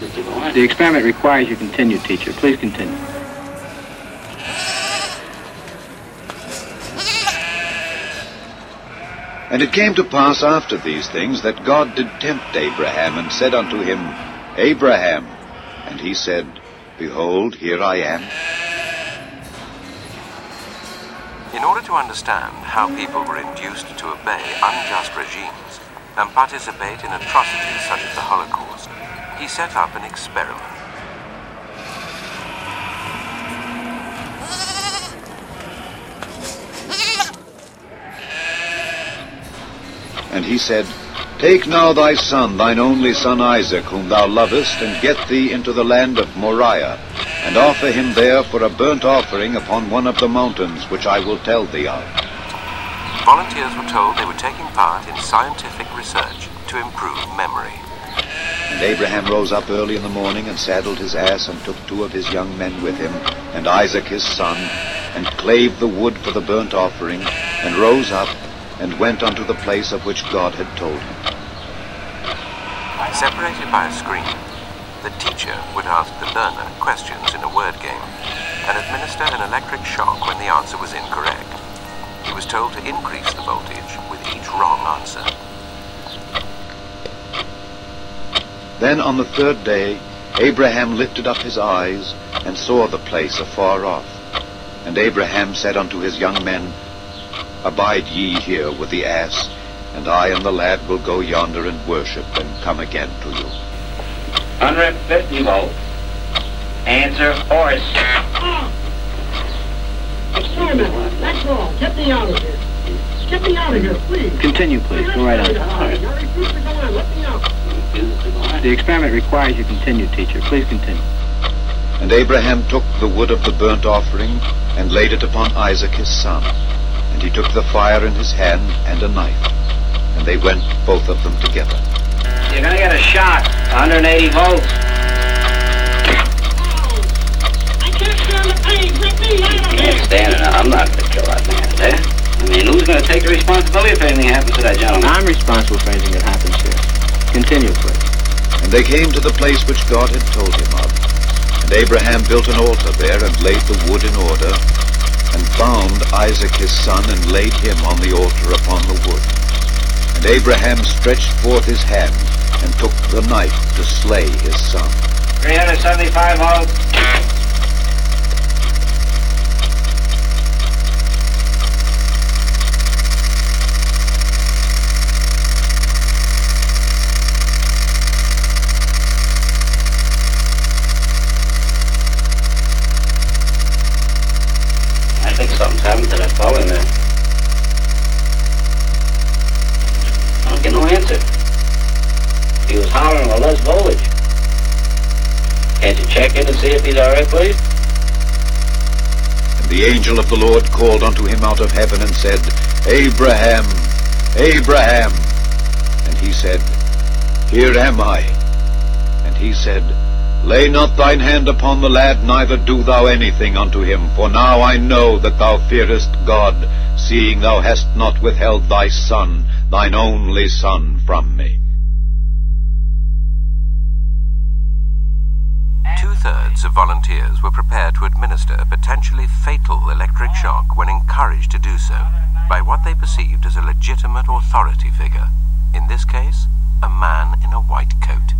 The experiment requires you continue, teacher. Please continue. And it came to pass after these things that God did tempt Abraham, and said unto him, Abraham. And he said, Behold, here I am. In order to understand how people were induced to obey unjust regimes and participate in atrocities such as the Holocaust, he set up an experiment. And he said, Take now thy son, thine only son Isaac, whom thou lovest, and get thee into the land of Moriah, and offer him there for a burnt offering upon one of the mountains which I will tell thee of. Volunteers were told they were taking part in scientific research to improve memory. And Abraham rose up early in the morning, and saddled his ass, and took two of his young men with him, and Isaac his son, and clave the wood for the burnt offering, and rose up, and went unto the place of which God had told him. Separated by a screen, the teacher would ask the learner questions in a word game and administer an electric shock when the answer was incorrect. He was told to increase the voltage with each wrong answer. Then on the third day Abraham lifted up his eyes, and saw the place afar off. And Abraham said unto his young men, Abide ye here with the ass, and I and the lad will go yonder and worship, and come again to you. 150 volts. Answer horse. Experiment. That's all. Get me out of here. Get me out of here, please. Continue, please. Go right on. Now refuse to go on. Let me out. The experiment requires you continue, teacher. Please continue. And Abraham took the wood of the burnt offering, and laid it upon Isaac his son. And he took the fire in his hand, and a knife. And they went both of them together. You're gonna get a shock. 180 volts. I can't stand the pain. Get me out of here. Can't stand it. I'm not gonna kill that man, there. I mean, who's gonna take the responsibility if anything happens to that gentleman? I'm responsible for anything that happens here. Continue, please. And they came to the place which God had told him of. And Abraham built an altar there, and laid the wood in order, and bound Isaac his son, and laid him on the altar upon the wood. And Abraham stretched forth his hand, and took the knife to slay his son. 375 volts. I think something's happened to that in there. I don't get no answer. He was hollering with less voltage. Can't you check in and see if he's all right, please? And the angel of the Lord called unto him out of heaven, and said, Abraham, Abraham. And he said, Here am I. And he said, Lay not thine hand upon the lad, neither do thou anything unto him. For now I know that thou fearest God, seeing thou hast not withheld thy son, thine only son, from me. Two-thirds of volunteers were prepared to administer a potentially fatal electric shock when encouraged to do so by what they perceived as a legitimate authority figure. In this case, a man in a white coat.